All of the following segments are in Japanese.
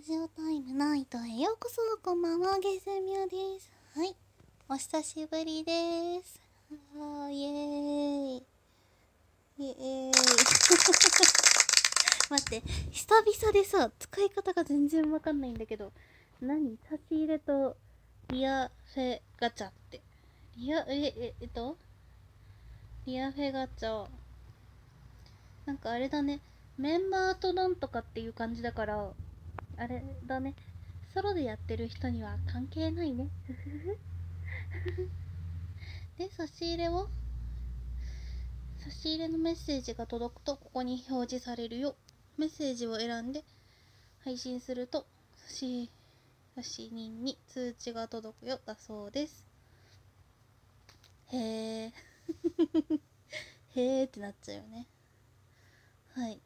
ラジオタイムナイトへようこそこんばんはゲスミュです。はい。お久しぶりです。あーイエーイ。イエーイ。待って久々でさ使い方が全然わかんないんだけど。何？差し入れとリアフェガチャって。リアえええっと？リアフェガチャ。なんかあれだね。メンバーとなんとかっていう感じだから。あれだね。ソロでやってる人には関係ないね。で差し入れを？差し入れのメッセージが届くとここに表示されるよ。メッセージを選んで配信すると差し差し人に通知が届くよ。だそうです。へえ へえってなっちゃうよね。はい。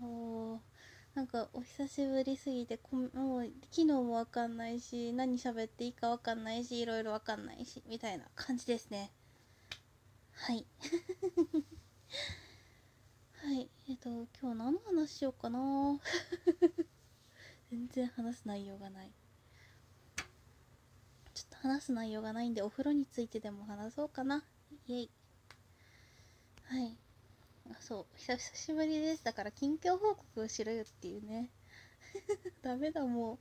おーなんかお久しぶりすぎてこもう昨日もわかんないし何喋っていいかわかんないしいろいろわかんないしみたいな感じですね。はい。はい。えっと今日何の話しようかな。全然話す内容がない。ちょっと話す内容がないんでお風呂についてでも話そうかな。イエイ。はい。そう久しぶりです。だから近況報告をしろよっていうね。ダメだも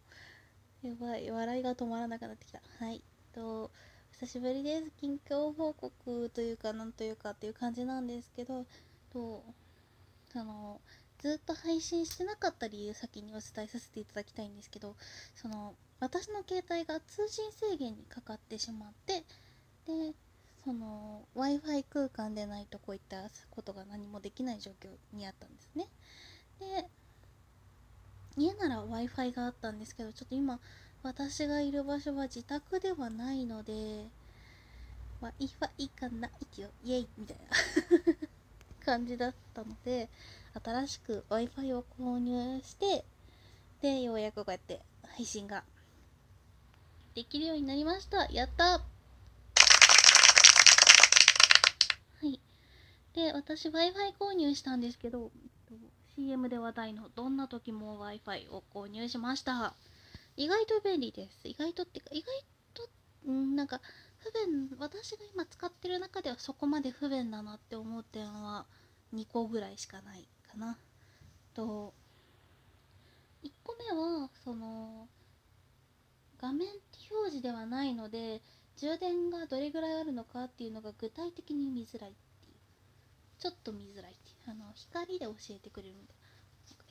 う。やばい。笑いが止まらなくなってきた。はい。と久しぶりです。近況報告というかなんというかっていう感じなんですけどとあのずっと配信してなかった理由先にお伝えさせていただきたいんですけどその私の携帯が通信制限にかかってしまってその w i f i 空間でないとこういったことが何もできない状況にあったんですね。で家なら w i f i があったんですけどちょっと今私がいる場所は自宅ではないので w i f i がないよイエイみたいな 感じだったので新しく w i f i を購入してでようやくこうやって配信ができるようになりました。やったはい。で、私 Wi-Fi 購入したんですけど、CM で話題のどんな時も Wi-Fi を購入しました。意外と便利です。意外とってか、意外と、んなんか、不便、私が今使ってる中ではそこまで不便だなって思う点は2個ぐらいしかないかな。と、1個目は、その、画面表示ではないので、充電がどれぐらいあるのかっていうのが具体的に見づらいちょっと見づらいってあの光で教えてくれるみたいな。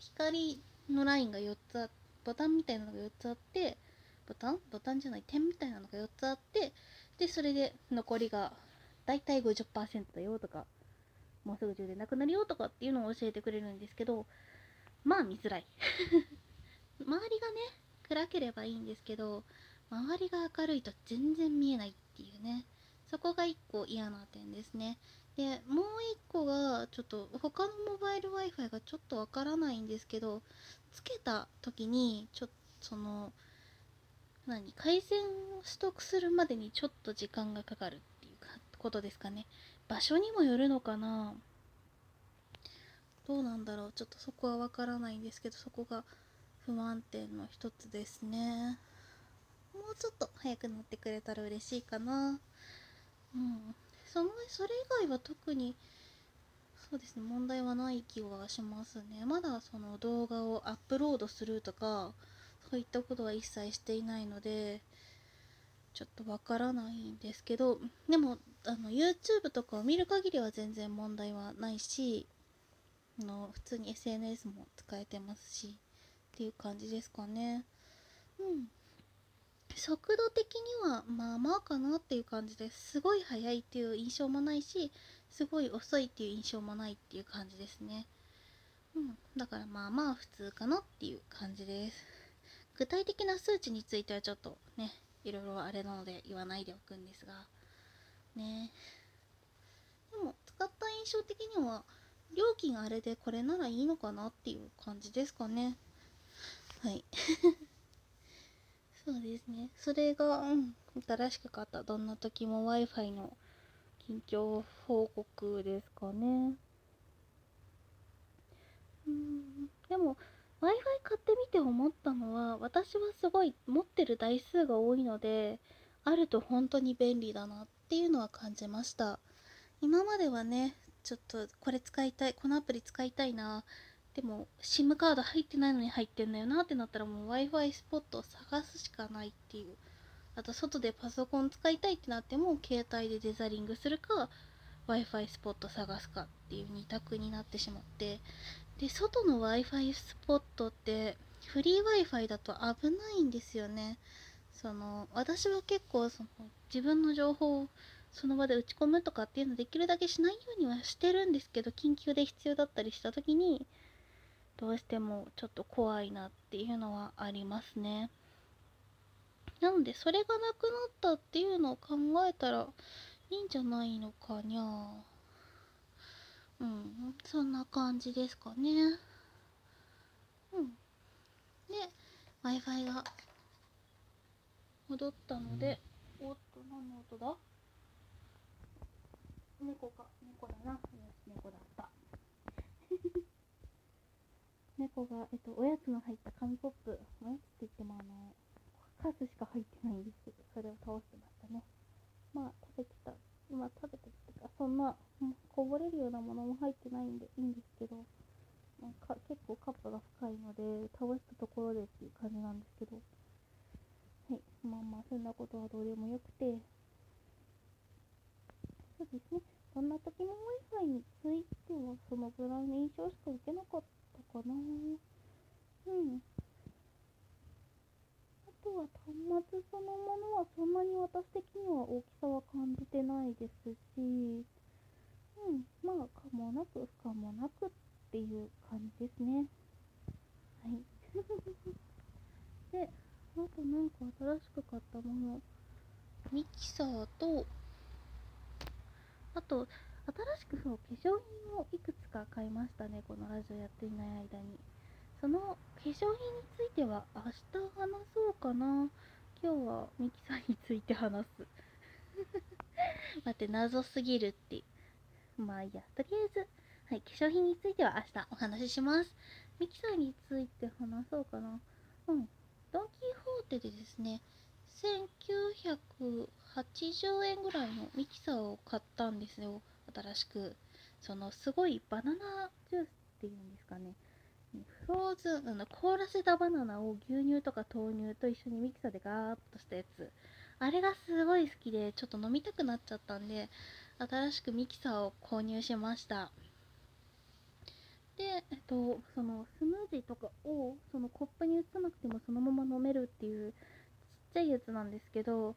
光のラインが4つあボタンみたいなのが4つあってボタン？ボタンじゃない点みたいなのが4つあってでそれで残りがだいたい50%だよとかもうすぐ充電なくなるよとかっていうのを教えてくれるんですけどまあ見づらい。周りがね暗ければいいんですけど周りが明るいと全然見えないっていうね。そこが1個嫌な点ですね。でもう1個がちょっと他のモバイル Wi-Fi がちょっとわからないんですけどつけた時にちょっとその何回線を取得するまでにちょっと時間がかかるっていうことですかね。場所にもよるのかな。どうなんだろう。ちょっとそこはわからないんですけどそこが不満点の一つですね。もうちょっと早くなってくれたら嬉しいかな。うん。そのそれ以外は特にそうですね問題はない気がしますね。まだその動画をアップロードするとかそういったことは一切していないのでちょっとわからないんですけどでもあの YouTube とかを見る限りは全然問題はないしあの普通に SNS も使えてますしっていう感じですかね。うん。速度的にはまあまあかなっていう感じです。すごい速いっていう印象もないしすごい遅いっていう印象もないっていう感じですね。うんだからまあまあ普通かなっていう感じです。具体的な数値についてはちょっとねいろいろあれなので言わないでおくんですが。ね。でも使った印象的には料金あれでこれならいいのかなっていう感じですかね。はい。そうですね。それが、うん、新しく買ったどんな時も Wi-Fi の近況報告ですかね。うん、でも Wi-Fi 買ってみて思ったのは私はすごい持ってる台数が多いのであると本当に便利だなっていうのは感じました今まではねちょっとこれ使いたいこのアプリ使いたいなでも SIM カード入ってないのに入ってんだよなってなったらもう Wi-Fi スポットを探すしかないっていう。あと外でパソコン使いたいってなっても携帯でデザリングするか Wi-Fi スポット探すかっていう2択になってしまって。で外の Wi-Fi スポットってフリー Wi-Fi だと危ないんですよね。その私は結構その自分の情報をその場で打ち込むとかっていうのできるだけしないようにはしてるんですけど緊急で必要だったりした時にどうしてもちょっと怖いなっていうのはありますね。なのでそれがなくなったっていうのを考えたらいいんじゃないのかにゃうんそんな感じですかね。うん。で w i f i が戻ったのでおっと何の音だ？猫か猫だな。猫だった猫が、えっと、おやつの入った紙コップおやつって言ってもあのカスしか入ってないんです。けどそれを倒してましたね。まあ食べてた。今食べてってかそんなこぼれるようなものも入ってないんでいいんですけどなんか結構カップが深いので倒したところでっていう感じなんですけど。はい。まあまあそんなことはどうでもよくて。そうですね。どんな時も Wi-Fi についてはそのぐらいの印象しか受けなかった。かなうんあとは端末そのものはそんなに私的には大きさは感じてないですし、うん、まあ、かもなく不可もなくっていう感じですね。はい。で、あとなんか新しく買ったもの、ミキサーと、あと、新しくそう、化粧品をいくつか買いましたね、このラジオやっていない間に。その化粧品については明日話そうかな。今日はミキサーについて話す。待って謎すぎるって。まあいいや。とりあえずはい化粧品については明日お話しします。ミキサーについて話そうかな。うん。ドン・キホーテでですね1980円ぐらいのミキサーを買ったんですよ。新しくそのすごいバナナジュースっていうんですかねフローズン、の凍らせたバナナを牛乳とか豆乳と一緒にミキサーでガーッとしたやつ。あれがすごい好きで、ちょっと飲みたくなっちゃったんで、新しくミキサーを購入しました。で、えっと、そのスムージーとかをそのコップに移さなくてもそのまま飲めるっていうちっちゃいやつなんですけど、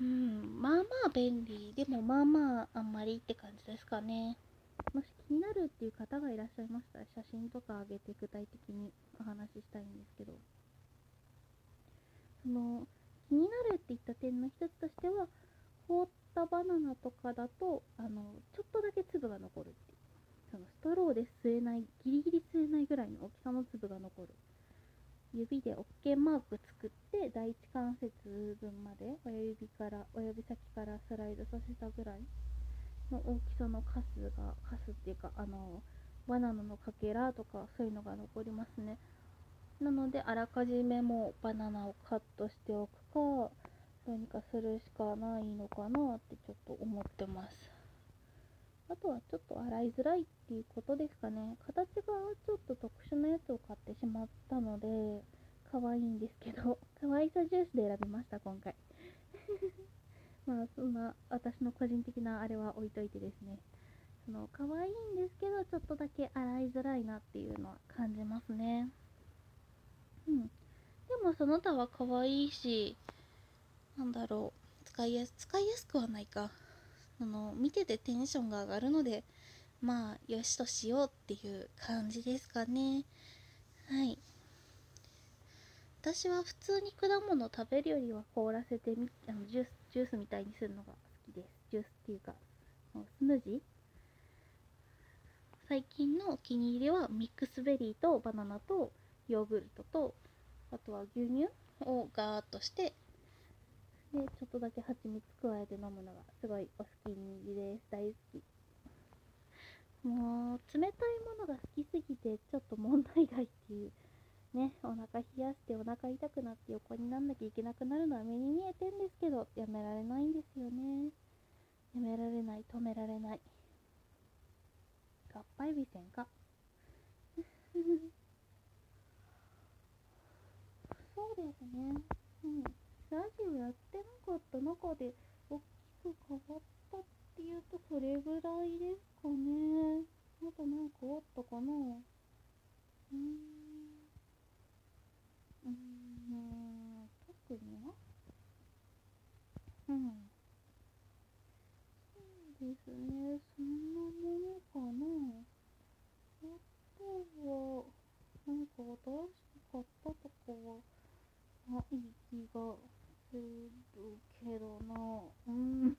うん、まあまあ便利。でもまあまああんまりって感じですかね。もし気になるっていう方がいらっしゃいましたら写真とか上げて具体的にお話ししたいんですけどその気になるって言った点の一つとしては凍ったバナナとかだとあのちょっとだけ粒が残るってそのストローで吸えないギリギリ吸えないぐらいの大きさの粒が残る指で OK マーク作って第一関節分まで親指から親指先からスライドさせたぐらいの大きさのカスがカスっていうかあのバナナのかけらとかそういうのが残りますね。なのであらかじめもバナナをカットしておくかどうにかするしかないのかなってちょっと思ってます。あとはちょっと洗いづらいっていうことですかね。形がちょっと特殊なやつを買ってしまったので可愛いんですけど可愛さジュースで選びました今回。まあそんな私の個人的なあれは置いといてですね。その可愛いんですけどちょっとだけ洗いづらいなっていうのは感じますね。うん。でもその他は可愛いしなんだろう。使いやす使いやすくはないか。あの見ててテンションが上がるのでまあよしとしようっていう感じですかね。はい。私は普通に果物食べるよりは凍らせてみあのジュースジュースみたいにするのが好きです。ジュースっていうかスムージー。最近のお気に入りはミックスベリーとバナナとヨーグルトとあとは牛乳をガーッとしてでちょっとだけ蜂蜜加えて飲むのがすごいお好きにです。大好き。もう冷たいものが好きすぎてちょっと問題外っていう。ね、お腹冷やしてお腹痛くなって横になんなきゃいけなくなるのは目に見えてんですけど、やめられないんですよね。やめられない、止められない。合敗尾線か。そうですね。うん。ラジオやってなかった中で、大きく変わったっていうと、それぐらいですかね。あとなんかあったかなうん。うーん、特にはうん。そうですね、そんなものかな。あとは、なんか新しく買ったとかは、ない気がするけどな。うん。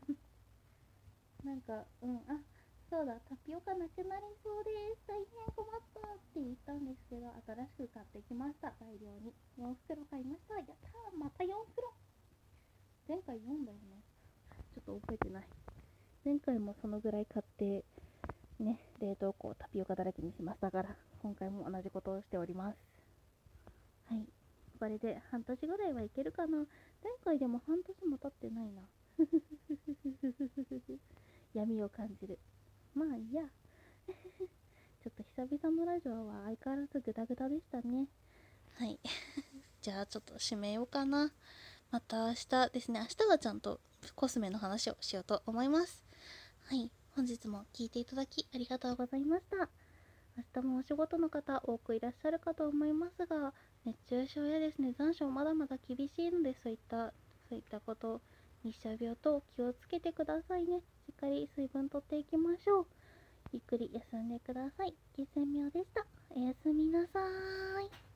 なんか、うん、あ、そうだ、タピオカなくなりそうです。大変困ったって言ったんですけど、新しく買ってきました。大量に。4袋買いました。やったーまた4袋前回4だよね。ちょっと覚えてない。前回もそのぐらい買って、ね、冷凍庫をタピオカだらけにしましたから、今回も同じことをしております。はい。これで半年ぐらいはいけるかな。前回でも半年も経ってないな。闇を感じる。まあいいや。ちょっと久々のラジオは相変わらずグダグダでしたね。はい。じゃあちょっと締めようかな。また明日ですね。明日はちゃんとコスメの話をしようと思います。はい。本日も聴いていただきありがとうございました。明日もお仕事の方多くいらっしゃるかと思いますが、熱中症やですね、残暑まだまだ厳しいので、そういった、そういったこと、日射病と気をつけてくださいね。しっかり水分とっていきましょう。ゆっくり休んでください。月鮮明でした。おやすみなさーい。